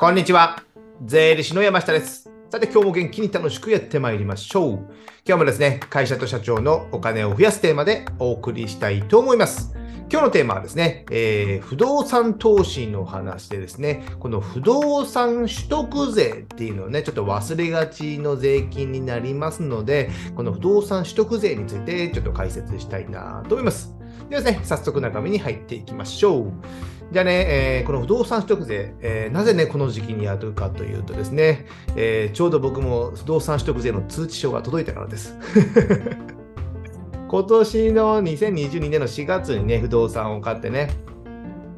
こんにちは。税理士の山下です。さて、今日も元気に楽しくやってまいりましょう。今日もですね、会社と社長のお金を増やすテーマでお送りしたいと思います。今日のテーマはですね、えー不動産投資の話でですね、この不動産取得税っていうのをね、ちょっと忘れがちの税金になりますので、この不動産取得税についてちょっと解説したいなと思います。ではですね、早速中身に入っていきましょう。じゃあね、えーこの不動産取得税、えーなぜね、この時期にやるかというとですね、えーちょうど僕も不動産取得税の通知書が届いたからです。今年の2022年の4月にね、不動産を買ってね、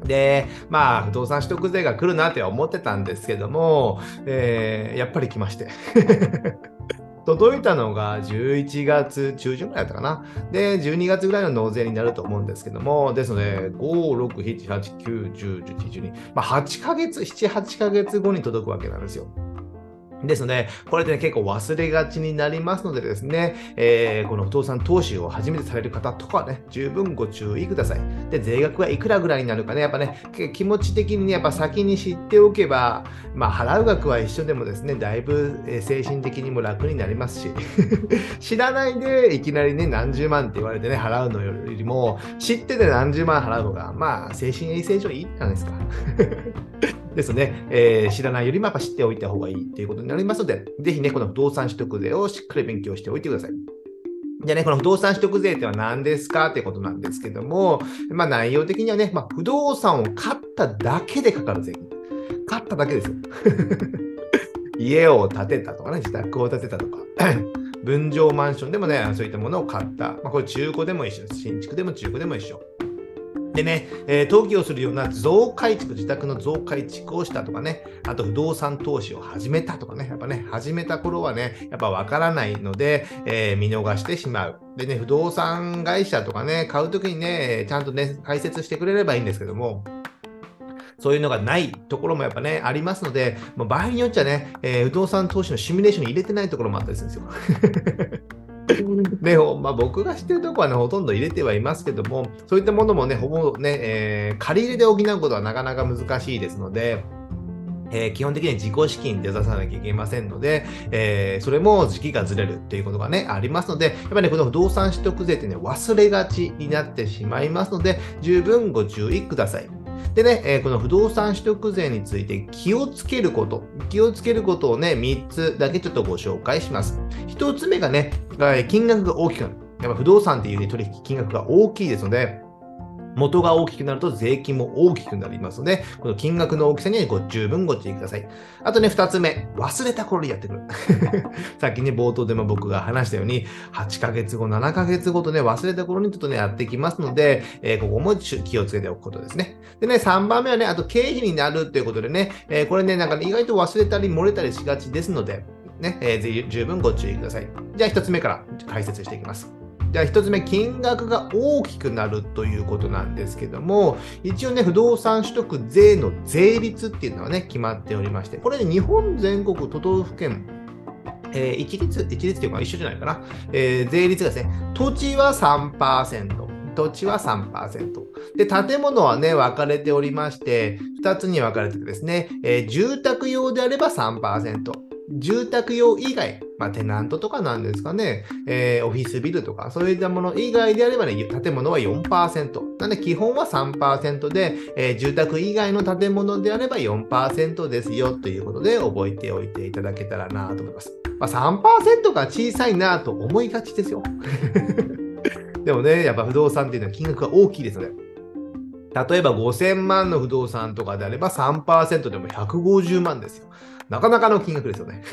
で、まあ、不動産取得税が来るなって思ってたんですけども、えーやっぱり来まして。届いたのが11月中旬ぐらいだったかな。で、12月ぐらいの納税になると思うんですけども、ですので、5、6、7、8、9、10、11、12、まあ、8ヶ月、7、8ヶ月後に届くわけなんですよ。ですので、これで、ね、結構忘れがちになりますのでですね、えーこの不動産投資を初めてされる方とかね、十分ご注意ください。で、税額はいくらぐらいになるかね、やっぱね、気持ち的にね、やっぱ先に知っておけば、まあ、払う額は一緒でもですね、だいぶ精神的にも楽になりますし、知らないでいきなりね、何十万って言われてね、払うのよりも、知ってて何十万払うのが、まあ、精神衛生上いいじゃないですか。ですので、えー知らないよりもやっぱ知っておいた方がいいということになりますので、ぜひね、この不動産取得税をしっかり勉強しておいてください。じゃあね、この不動産取得税っては何ですかってことなんですけども、まあ内容的にはね、まあ、不動産を買っただけでかかる税金。買っただけですよ。家を建てたとかね、自宅を建てたとか。分譲マンションでもね、そういったものを買った。まあ、これ中古でも一緒です。新築でも中古でも一緒。でね、えー登記をするような増改築、自宅の増改築をしたとかね、あと不動産投資を始めたとかね、やっぱね、始めた頃はね、やっぱわからないので、えー見逃してしまう。でね、不動産会社とかね、買うときにね、ちゃんとね、解説してくれればいいんですけども、そういうのがないところもやっぱね、ありますので、まあ場合によっちゃね、えー不動産投資のシミュレーションに入れてないところもあったりするんですよ。で、まあ、僕が知ってるところはね、ほとんど入れてはいますけども、そういったものもね、ほぼね、えー借り入れで補うことはなかなか難しいですので、えー基本的に自己資金で出さなきゃいけませんので、えーそれも時期がずれるっていうことがね、ありますので、やっぱりね、この不動産取得税ってね、忘れがちになってしまいますので、十分ご注意ください。でね、えーこの不動産取得税について気をつけること、気をつけることをね、3つだけちょっとご紹介します。1つ目がね、金額が大きくなる。やっぱ不動産っていう、ね、取引金額が大きいですので、元が大きくなると税金も大きくなりますので、この金額の大きさにはご十分ご注意ください。あとね、二つ目、忘れた頃にやってくる。さっきね、冒頭でも僕が話したように、8ヶ月後、7ヶ月後とね、忘れた頃にちょっとね、やってきますので、えーここも気をつけておくことですね。でね、3番目はね、あと経費になるということでね、えーこれね、なんかね、意外と忘れたり漏れたりしがちですので、ね、えー十分ご注意ください。じゃあ一つ目から解説していきます。じゃあ一つ目、金額が大きくなるということなんですけども、一応ね、不動産取得税の税率っていうのはね、決まっておりまして、これね、日本全国都道府県、えー一律、一律っていうか一緒じゃないかな、えー税率がですね、土地は3%。土地は3%。で、建物はね、分かれておりまして、2つに分かれててですね、えー住宅用であれば3%。住宅用以外、まあ、テナントとかなんですかね、えーオフィスビルとか、そういったもの以外であればね、建物は4%。なので、基本は3%で、えー住宅以外の建物であれば4%ですよということで覚えておいていただけたらなと思います。まあ、3%が小さいなと思いがちですよ。でもね、やっぱ不動産っていうのは金額が大きいですので、例えば5000万の不動産とかであれば3%でも150万ですよ。なかなかの金額ですよね。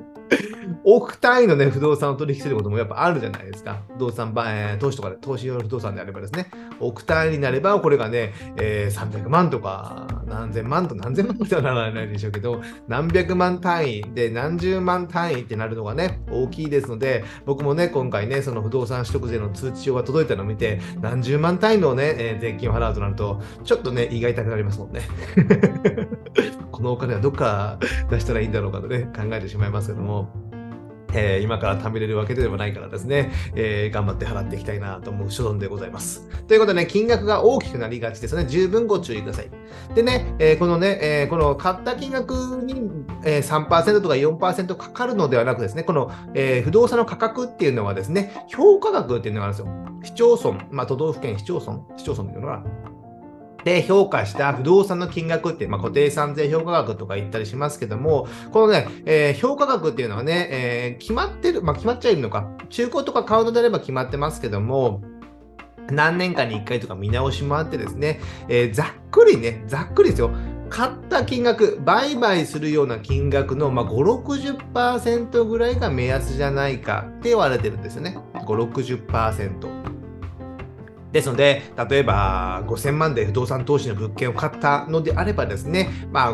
億単位のね、不動産を取引することもやっぱあるじゃないですか。不動産、えー投資とかで、投資用の不動産であればですね、億単位になれば、これがね、えー300万とか、何千万と何千万とはならないでしょうけど、何百万単位で何十万単位ってなるのがね、大きいですので、僕もね、今回ね、その不動産取得税の通知書が届いたのを見て、何十万単位のね、えー税金を払うとなると、ちょっとね、胃が痛くなりますもんね。のお金はどっか出したらいいんだろうかとね、考えてしまいますけども。えー、今から貯めれるわけではないからですね、えー、頑張って払っていきたいなと思う所存でございます。ということでね、金額が大きくなりがちですね。十分ご注意ください。でね、えー、このね、えこの買った金額に、え3%とか4%かかるのではなくですね、この、え不動産の価格っていうのはですね、評価額っていうのがあるんですよ。市町村、まあ、都道府県市町村、市町村っていうのは、で評価した不動産の金額って、まあ、固定資産税評価額とか言ったりしますけども、このね、えー、評価額っていうのはね、えー、決まってる、まあ、決まっちゃいるのか、中古とか買うのであれば決まってますけども、何年かに1回とか見直しもあってですね、えー、ざっくりね、ざっくりですよ。買った金額、売買するような金額の、まあ、5、60%ぐらいが目安じゃないかって言われてるんですよね。5、60%。ですので、例えば5000万で不動産投資の物件を買ったのであればですね、まあ、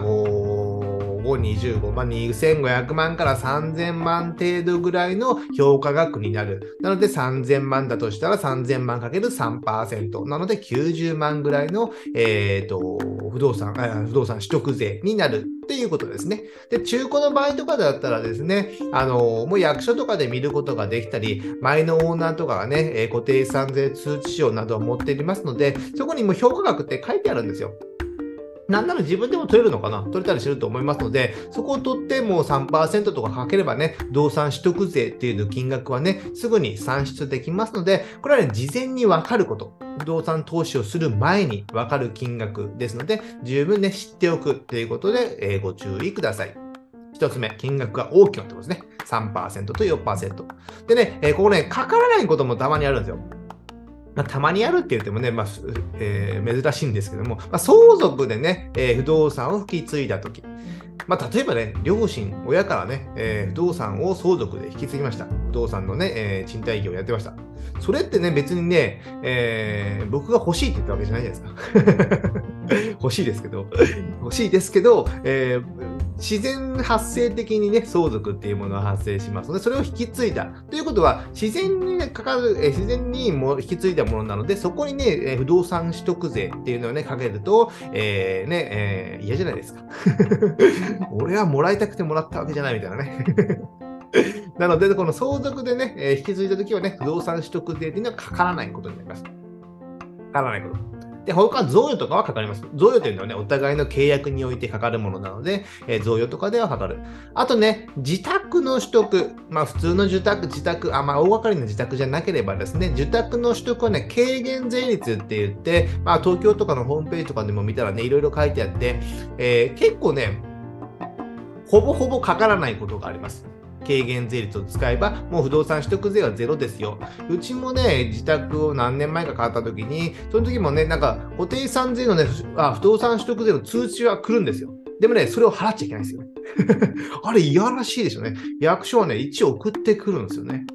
25万、2500万から3000万程度ぐらいの評価額になる。なので3000万だとしたら3000万かける3%。なので90万ぐらいの、えーと、不動産、不動産取得税になるっていうことですね。で、中古の場合とかだったらですね、あの、もう役所とかで見ることができたり、前のオーナーとかがね、固定資産税通知書などを持っていますので、そこにも評価額って書いてあるんですよ。なんなら自分でも取れるのかな？取れたりすると思いますので、そこを取ってもう3%とかかければね、動産取得税っていう金額はね、すぐに算出できますので、これはね、事前にわかること。不動産投資をする前にわかる金額ですので、十分ね、知っておくということで、えー、ご注意ください。一つ目、金額が大きくなってますね。3%と4%。でね、えー、ここね、かからないこともたまにあるんですよ。まあ、たまにあるって言ってもね、まあえー、珍しいんですけども、まあ、相続でね、えー、不動産を引き継いだとき、まあ、例えばね、両親、親からね、えー、不動産を相続で引き継ぎました。不動産のね、えー、賃貸業をやってました。それってね、別にね、えー、僕が欲しいって言ったわけじゃないじゃないですか。欲しいですけど、欲しいですけど、えー、自然発生的にね、相続っていうものが発生しますので、それを引き継いだ。ということは、自然に、ね、かかる、え自然にも引き継いだものなので、そこにね、え不動産取得税っていうのをね、かけると、えー、ね、えー、嫌じゃないですか。俺はもらいたくてもらったわけじゃないみたいなね。なので、この相続でね、え引き継いだときはね、不動産取得税っていうのはかからないことになります。かからないこと。で、他は贈与とかはかかります。贈与というのはね、お互いの契約においてかかるものなので、えー、贈与とかではかかる。あとね、自宅の取得。まあ、普通の自宅、自宅、あ、まあ、大掛かりな自宅じゃなければですね、受託の取得はね、軽減税率って言って、まあ、東京とかのホームページとかでも見たらね、いろいろ書いてあって、えー、結構ね、ほぼほぼかからないことがあります。軽減税率を使えば、もう不動産取得税はゼロですよ。うちもね、自宅を何年前か買った時に、その時もね、なんか固定資産税のね、あ不動産取得税の通知は来るんですよ。でもね、それを払っちゃいけないんですよ。あれ、いやらしいですよね。役所はね、一応送ってくるんですよね。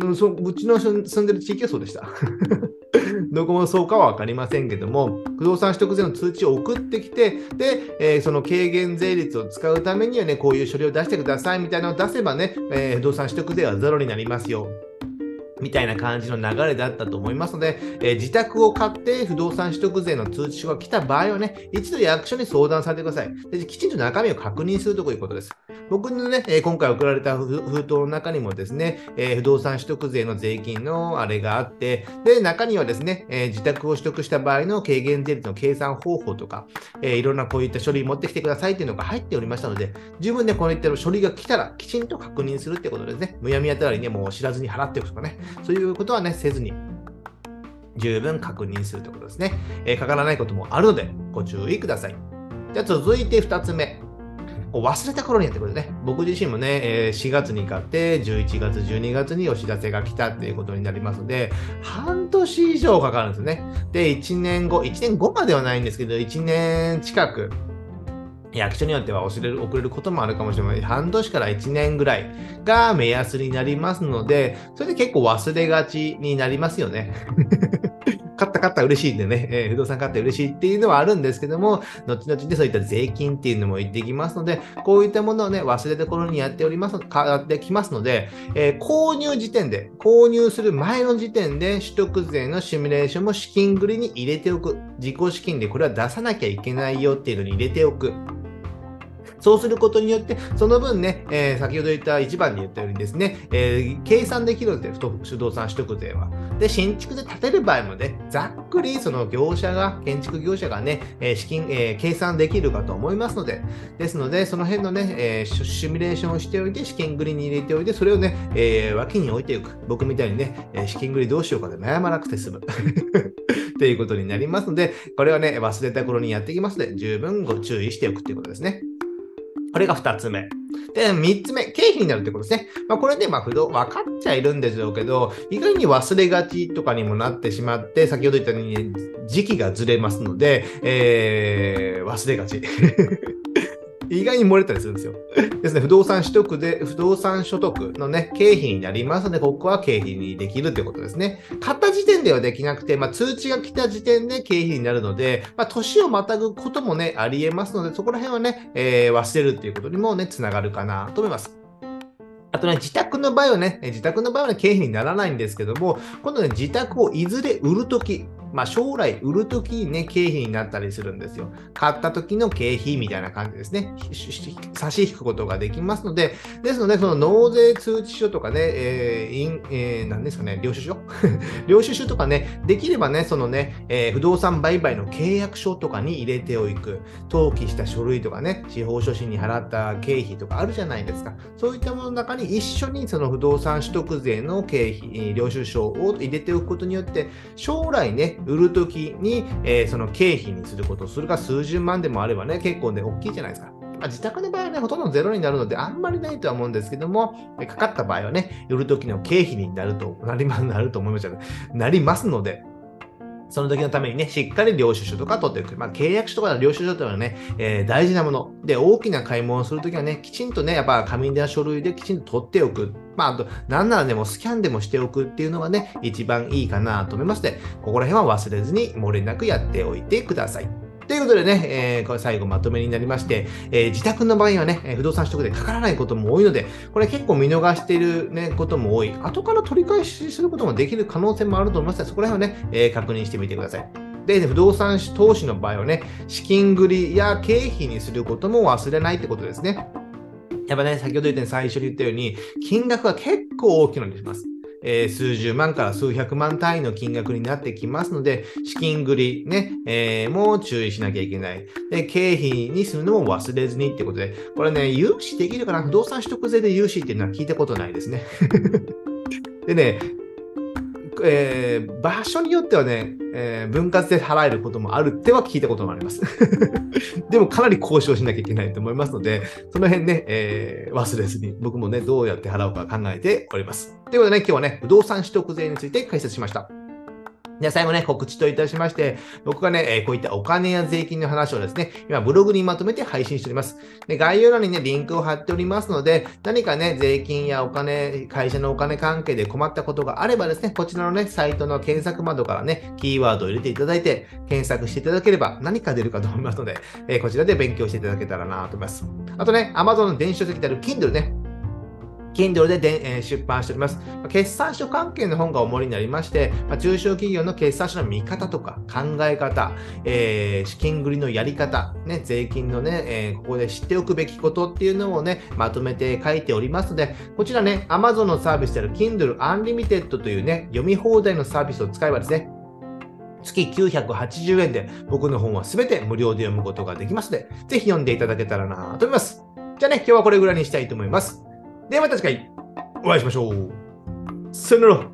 うん、そうちの住んでる地域はそうでした。どこもそうかは分かりませんけども、不動産取得税の通知を送ってきて、で、えー、その軽減税率を使うためにはね、こういう書類を出してくださいみたいなのを出せばね、えー、不動産取得税はゼロになりますよ。みたいな感じの流れだったと思いますので、えー、自宅を買って不動産取得税の通知書が来た場合はね、一度役所に相談されてください。できちんと中身を確認するということです。僕のね、え今回送られた封筒の中にもですね、え不動産取得税の税金のあれがあって、で、中にはですね、え自宅を取得した場合の軽減税率の計算方法とか、えいろんなこういった書類持ってきてくださいっていうのが入っておりましたので、十分ね、こういった書類が来たらきちんと確認するってことですね。むやみやたらにね、もう知らずに払っておくとかね、そういうことはね、せずに十分確認するということですね。えー、かからないこともあるので、ご注意ください。じゃあ続いて2つ目。忘れた頃にやってくるね。僕自身もね、え4月に買って、11月、12月にお知らせが来たっていうことになりますので、半年以上かかるんですね。で、1年後、1年後まではないんですけど、1年近く、役所によっては遅れる遅れることもあるかもしれない。半年から1年ぐらいが目安になりますので、それで結構忘れがちになりますよね。買った買った嬉しいんでね、えー、不動産買って嬉しいっていうのはあるんですけども、後々でそういった税金っていうのも言ってきますので、こういったものをね、忘れた頃にやっております、やってきますので、えー、購入時点で、購入する前の時点で取得税のシミュレーションも資金繰りに入れておく。自己資金でこれは出さなきゃいけないよっていうのに入れておく。そうすることによって、その分ね、えー、先ほど言った1番に言ったようにですね、えー、計算できるので、不動産取得税は。で、新築で建てる場合もね、ざっくりその業者が、建築業者がね、えー、資金、え、計算できるかと思いますので、ですので、その辺のね、えー、シミュレーションをしておいて、資金繰りに入れておいて、それをね、え、脇に置いていく。僕みたいにね、え資金繰りどうしようかで悩まなくて済む。っていうことになりますので、これはね、忘れた頃にやってきますので、十分ご注意しておくということですね。これが2つ目。で、3つ目、経費になるってことですね。まあ、これで、まあ、不動、分かっちゃいるんでしょうけど、意外に忘れがちとかにもなってしまって、先ほど言ったように、時期がずれますので、えー、忘れがち。意外に漏れたりするんですよ。ですね、不動産取得で、不動産所得のね、経費になりますので、ここは経費にできるということですね。買った時点ではできなくて、まあ、通知が来た時点で経費になるので、まあ、年をまたぐこともね、あり得ますので、そこら辺はね、えー、忘れるっていうことにもね、つながるかなと思います。あとね、自宅の場合はね、自宅の場合は、ね、経費にならないんですけども、今度ね、自宅をいずれ売るとき、まあ、将来売るときにね、経費になったりするんですよ。買った時の経費みたいな感じですね。差し引くことができますので、ですので、その納税通知書とかね、えー、イン、えー、何ですかね、領収書？領収書とかね、できればね、そのね、えー、不動産売買の契約書とかに入れておく。登記した書類とかね、司法書士に払った経費とかあるじゃないですか。そういったものの中に一緒にその不動産取得税の経費、領収書を入れておくことによって、将来ね、売るときに、えー、その経費にすること、それが数十万でもあればね、結構ね、大きいじゃないですか。まあ、自宅の場合はね、ほとんどゼロになるので、あんまりないとは思うんですけども、かかった場合はね、売るときの経費になると、なりまなると思いましたね。なりますので、その時のためにね、しっかり領収書とか取っておく。まあ、契約書とか領収書というのはね、えー、大事なもの。で、大きな買い物をするときはね、きちんとね、やっぱ紙で書類できちんと取っておく。まあ、あと、なんならでもスキャンでもしておくっていうのがね、一番いいかなと思いまして、ここら辺は忘れずに漏れなくやっておいてください。ということでね、えー、これ最後まとめになりまして、えー、自宅の場合はね、不動産取得でかからないことも多いので、これ結構見逃している、ね、ことも多い。後から取り返しすることもできる可能性もあると思いますので、そこら辺をね、えー、確認してみてください。で、不動産投資の場合はね、資金繰りや経費にすることも忘れないってことですね。やっぱね、先ほど言ったように最初に言ったように、金額は結構大きいのにします。えー、数十万から数百万単位の金額になってきますので、資金繰りね、えー、も注意しなきゃいけない。で、経費にするのも忘れずにってことで、これね、融資できるかな？不動産取得税で融資っていうのは聞いたことないですね。でね、えー、場所によってはね、えー、分割で払えることもあるっては聞いたこともあります。でもかなり交渉しなきゃいけないと思いますので、その辺ね、えー、忘れずに僕もね、どうやって払おうか考えております。ということでね、今日はね、不動産取得税について解説しました。で、最後ね、告知といたしまして、僕がね、えこういったお金や税金の話をですね、今ブログにまとめて配信しております。で、概要欄にね、リンクを貼っておりますので、何かね、税金やお金、会社のお金関係で困ったことがあればですね、こちらのね、サイトの検索窓からね、キーワードを入れていただいて、検索していただければ何か出るかと思いますので、えこちらで勉強していただけたらなと思います。あとね、Amazon の電子書籍である Kindle ね、Kindle でで、え、出版しております。決算書関係の本が主になりまして、ま、中小企業の決算書の見方とか考え方、えー、資金繰りのやり方、ね、税金のね、えー、ここで知っておくべきことっていうのをね、まとめて書いておりますので、こちらね、Amazon のサービスである Kindle Unlimited というね、読み放題のサービスを使えばですね、月980円で僕の本はすべて無料で読むことができますので、ぜひ読んでいただけたらなと思います。じゃあね、今日はこれぐらいにしたいと思います。ではまた次回お会いしましょう。さよなら。